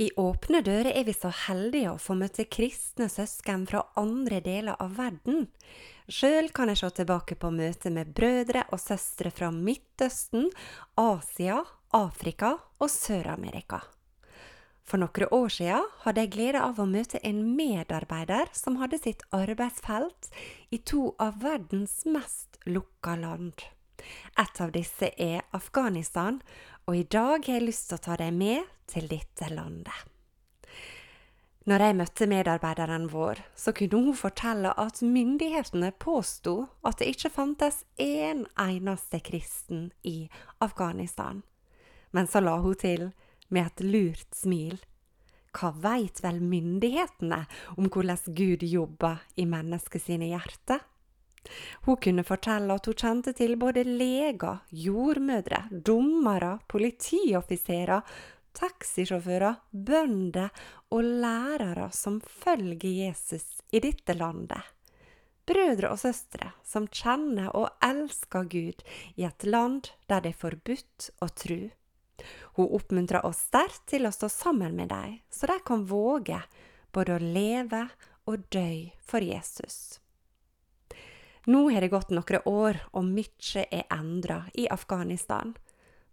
I Åpne dører er vi så heldige å få møte kristne søsken fra andre deler av verden. Sjøl kan jeg se tilbake på møtet med brødre og søstre fra Midtøsten, Asia, Afrika og Sør-Amerika. For noen år siden hadde jeg glede av å møte en medarbeider som hadde sitt arbeidsfelt i to av verdens mest lukka land. Et av disse er Afghanistan, og i dag har jeg lyst til å ta deg med til dette landet. Når jeg møtte medarbeideren vår, så kunne hun fortelle at myndighetene påsto at det ikke fantes én eneste kristen i Afghanistan. Men så la hun til, med et lurt smil, hva veit vel myndighetene om hvordan Gud jobber i menneskets hjerte? Hun kunne fortelle at hun kjente til både leger, jordmødre, dommere, politioffiserer, taxisjåfører, bønder og lærere som følger Jesus i dette landet. Brødre og søstre som kjenner og elsker Gud i et land der det er forbudt å tru. Hun oppmuntrer oss sterkt til å stå sammen med dem, så de kan våge både å leve og dø for Jesus. Nå har det gått noen år, og mye er endra i Afghanistan.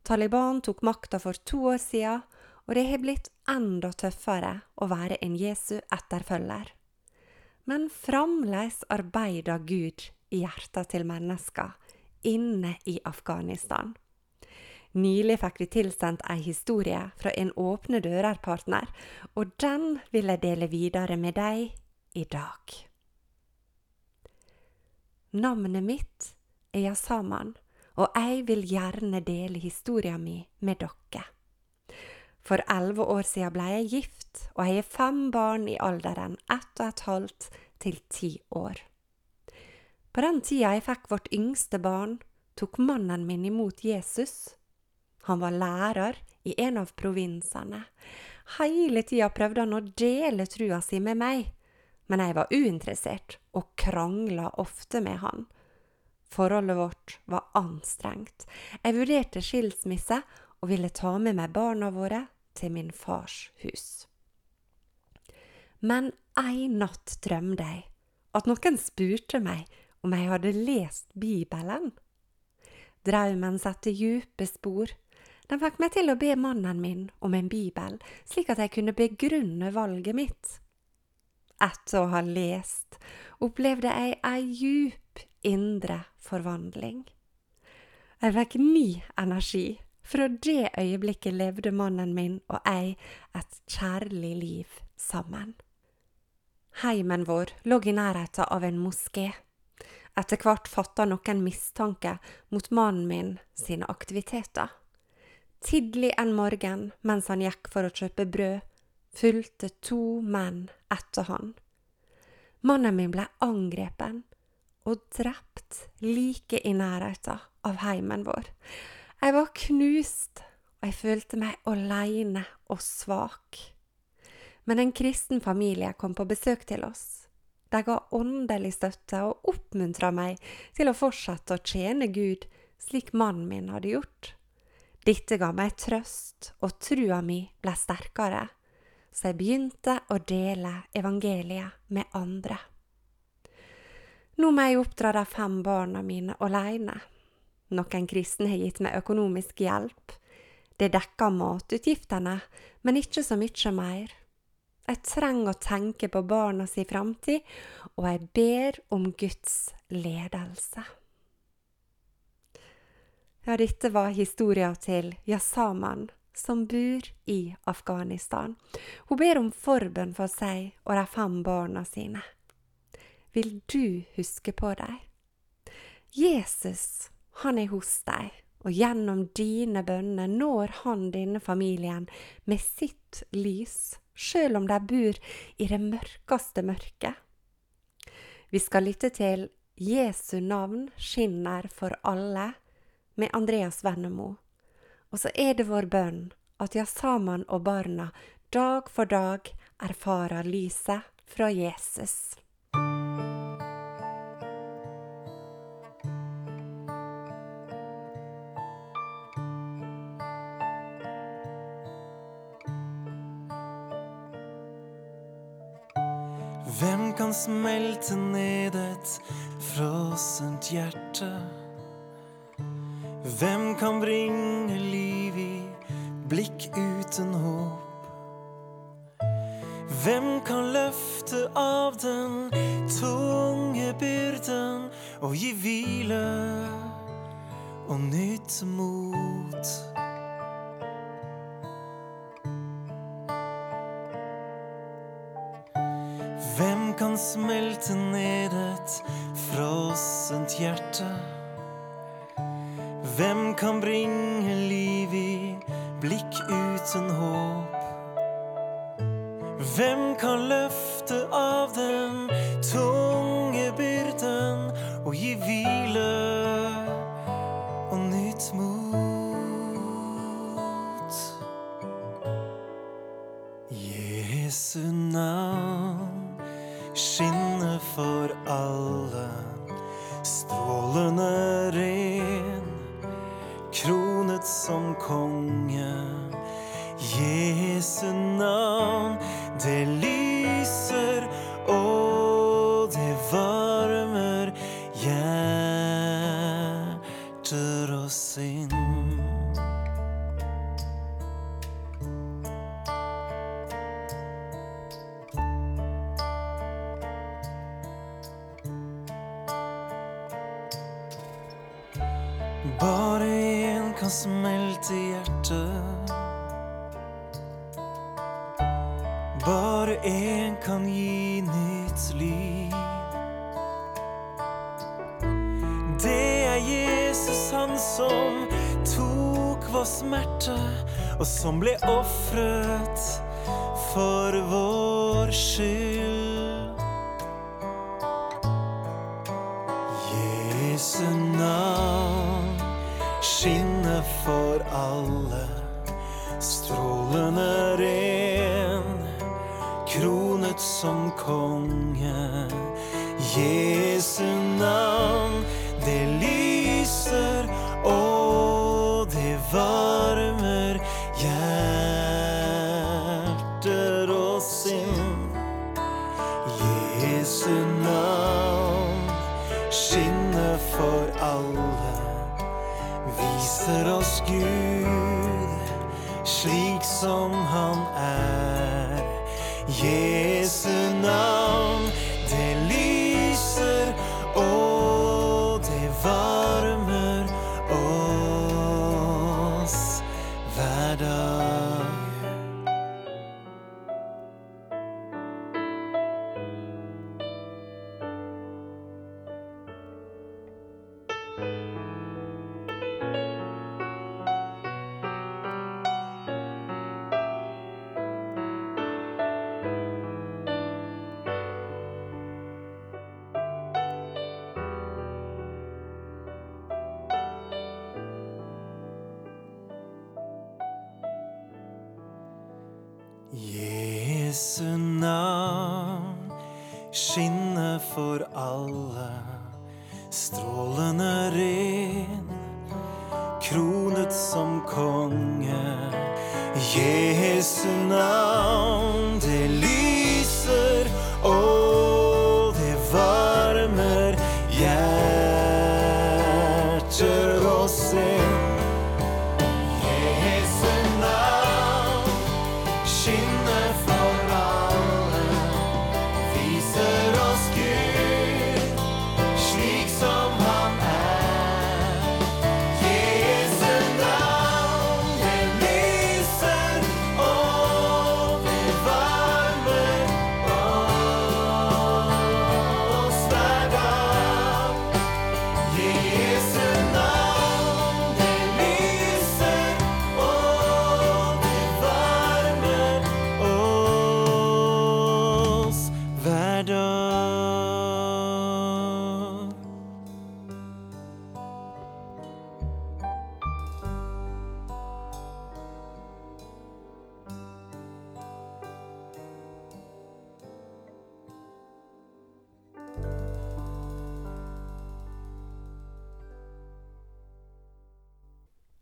Taliban tok makta for to år siden, og det har blitt enda tøffere å være en Jesu etterfølger. Men fremdeles arbeider Gud i hjertet til mennesker inne i Afghanistan. Nylig fikk vi tilsendt ei historie fra en Åpne dører-partner, og den vil jeg dele videre med deg i dag. Navnet mitt er Yasaman og jeg vil gjerne dele historia mi med dere. For elleve år siden ble jeg gift, og jeg har fem barn i alderen ett og et halvt til ti år. På den tida jeg fikk vårt yngste barn, tok mannen min imot Jesus. Han var lærer i en av provinsene. Hele tida prøvde han å dele trua si med meg, men jeg var uinteressert og krangla ofte med han. Forholdet vårt var anstrengt. Jeg vurderte skilsmisse og ville ta med meg barna våre til min fars hus. Men ei natt drømte jeg at noen spurte meg om jeg hadde lest Bibelen. Drømmen satte djupe spor. Den fikk meg til å be mannen min om en bibel, slik at jeg kunne begrunne valget mitt. Etter å ha lest opplevde jeg ei djup indre forvandling. Jeg fikk ny energi. Fra det øyeblikket levde mannen min og jeg et kjærlig liv sammen. Heimen vår lå i nærheten av en moské. Etter hvert fatta noen mistanke mot mannen min sine aktiviteter. Tidlig en morgen mens han gikk for å kjøpe brød, fulgte to menn etter han. Mannen min ble angrepen og drept like i nærheten av heimen vår. Jeg var knust, og jeg følte meg aleine og svak. Men en kristen familie kom på besøk til oss. De ga åndelig støtte og oppmuntra meg til å fortsette å tjene Gud slik mannen min hadde gjort. Dette ga meg trøst, og trua mi ble sterkere, så jeg begynte å dele evangeliet med andre. Nå må jeg oppdra de fem barna mine alene. Noen kristne har gitt meg økonomisk hjelp. Det dekker matutgiftene, men ikke så mye mer. Jeg trenger å tenke på barna si framtid, og jeg ber om Guds ledelse. Ja, dette var historia til Yasaman, som bor i Afghanistan. Hun ber om forbønn for seg og de fem barna sine vil du huske på dem. Jesus, han er hos deg, og gjennom dine bønner når Han denne familien med sitt lys, sjøl om de bor i det mørkeste mørket. Vi skal lytte til Jesu navn skinner for alle med Andreas Vennemo. Og så er det vår bønn at ja, sammen og barna dag for dag erfarer lyset fra Jesus. Hvem kan smelte ned et frossent hjerte? Hvem kan bringe liv i blikk uten håp? Hvem kan løfte av den tunge byrden og gi hvile og nytt mot? Hvem kan smelte ned et frossent hjerte? Hvem kan bringe liv i blikk uten håp? Hvem kan løfte av den tunge byrden og gi hvile og nytt mot? Jesu navn skinner for alle, Jesu navn, det lyser og det varmer hjerter og sinn. Bare én kan smelte hjertet. Bare én kan gi nytt liv. Det er Jesus, han som tok vår smerte, og som ble ofret for vår skyld. Jesu navn skinner for alle, strålende ren, kronet som konge. Jesu navn, det lyser og det varmer hjerter og sinn. Jesu navn skinner for alle, viser oss Gud slik som han er. Jesu navn, skinner for alle, strålende ren, kronet som konge. Jesu navn,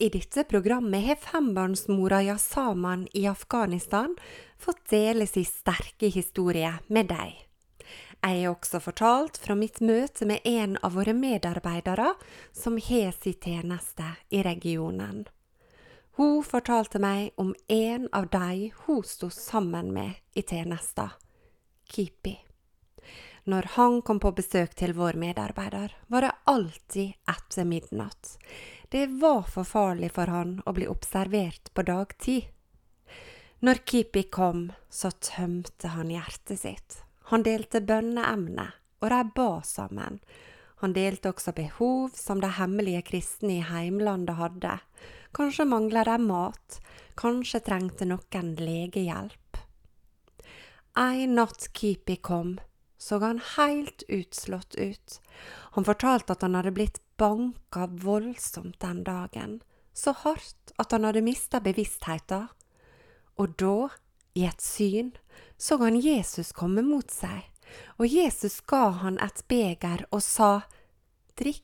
I dette programmet har fembarnsmora Yasaman i Afghanistan fått dele sin sterke historie med deg. Jeg har også fortalt fra mitt møte med en av våre medarbeidere som har sin tjeneste i regionen. Hun fortalte meg om en av de hun sto sammen med i tjenesten, Kipi. Når han kom på besøk til vår medarbeider, var det alltid etter midnatt. Det var for farlig for han å bli observert på dagtid. Når Kipi kom, så tømte han hjertet sitt. Han delte bønneemnet, og de ba sammen. Han delte også behov som de hemmelige kristne i heimlandet hadde. Kanskje mangla de mat, kanskje trengte noen legehjelp. En natt Kipi kom, så han helt utslått ut. Han fortalte at han hadde blitt banka voldsomt den dagen, så hardt at han hadde mista bevisstheten. Og da, i et syn, så han Jesus komme mot seg, og Jesus ga han et beger og sa, Drikk.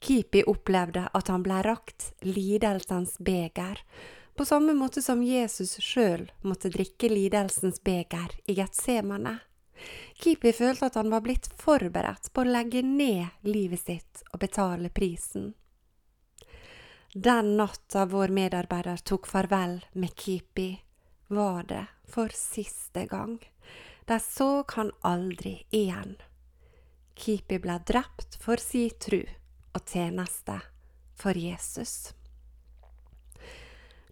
Kipi opplevde at han blei rakt lidelsens beger, på samme måte som Jesus sjøl måtte drikke lidelsens beger i Getsemane. Kipi følte at han var blitt forberedt på å legge ned livet sitt og betale prisen. Den natta vår medarbeider tok farvel med Kipi, var det for siste gang. De så han aldri igjen. Kipi ble drept for si tru og tjeneste for Jesus.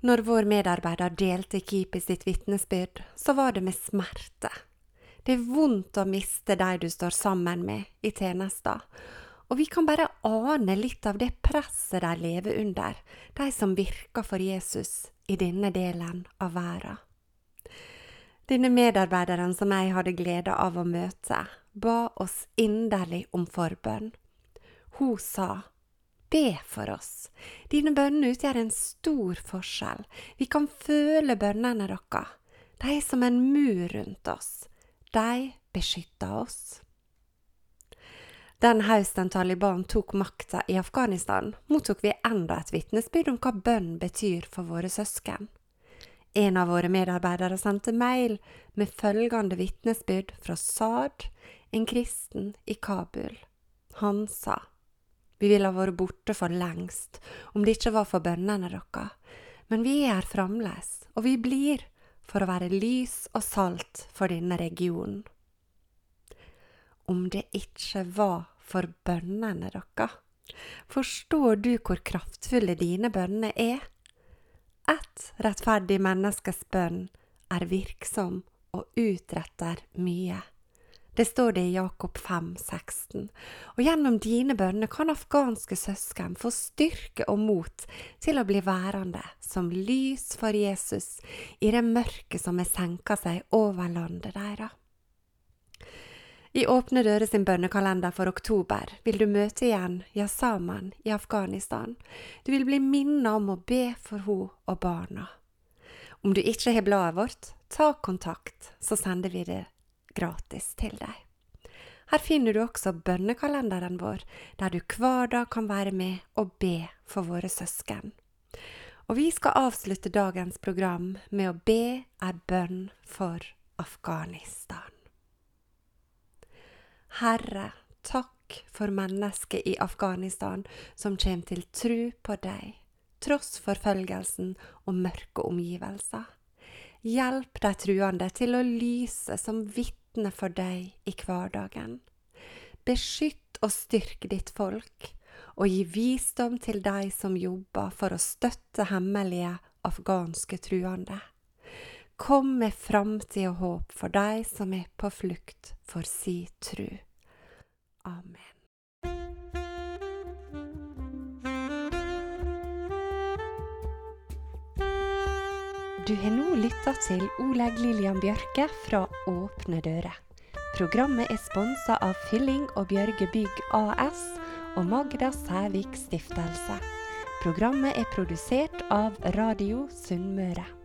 Når vår medarbeider delte Kipi sitt vitnesbyrd, så var det med smerte. Det er vondt å miste de du står sammen med i tjenesta, og vi kan bare ane litt av det presset de lever under, de som virker for Jesus i denne delen av verden. Denne medarbeideren som jeg hadde glede av å møte, ba oss inderlig om forbønn. Hun sa, Be for oss. Dine bønner utgjør en stor forskjell. Vi kan føle bønnene deres. De er som en mur rundt oss. De beskytter oss. Den høsten Taliban tok makta i Afghanistan, mottok vi enda et vitnesbyrd om hva bønn betyr for våre søsken. En av våre medarbeidere sendte mail med følgende vitnesbyrd fra Saad, en kristen i Kabul. Han sa, Vi ville vært borte for lengst om det ikke var for bønnene deres, men vi er her fremdeles, og vi blir for å være lys og salt for denne regionen. Om det ikke var for bønnene deres, forstår du hvor kraftfulle dine bønner er? Ett rettferdig menneskes bønn er virksom og utretter mye. Det står det i Jakob 5, 16. Og gjennom dine bønner kan afghanske søsken få styrke og mot til å bli værende som lys for Jesus i det mørket som har senka seg over landet deres. I Åpne dører sin bønnekalender for oktober vil du møte igjen Yasaman i Afghanistan. Du vil bli minnet om å be for henne og barna. Om du ikke har bladet vårt, ta kontakt, så sender vi det gratis til deg. Her finner du også bønnekalenderen vår, der du hver dag kan være med og be for våre søsken. Og vi skal avslutte dagens program med å be ei bønn for Afghanistan. Herre, takk for mennesket i Afghanistan som kommer til tru på deg, tross forfølgelsen og mørke omgivelser. Hjelp de truende til å lyse som vitne for deg i hverdagen. Beskytt og styrk ditt folk, og gi visdom til de som jobber for å støtte hemmelige afghanske truende. Kom med framtid og håp for de som er på flukt for si tru. Amen. Du har nå lytta til Oleg Lillian Bjørke fra Åpne dører. Programmet er sponsa av Fylling og Bjørge Bygg AS og Magda Sævik Stiftelse. Programmet er produsert av Radio Sunnmøre.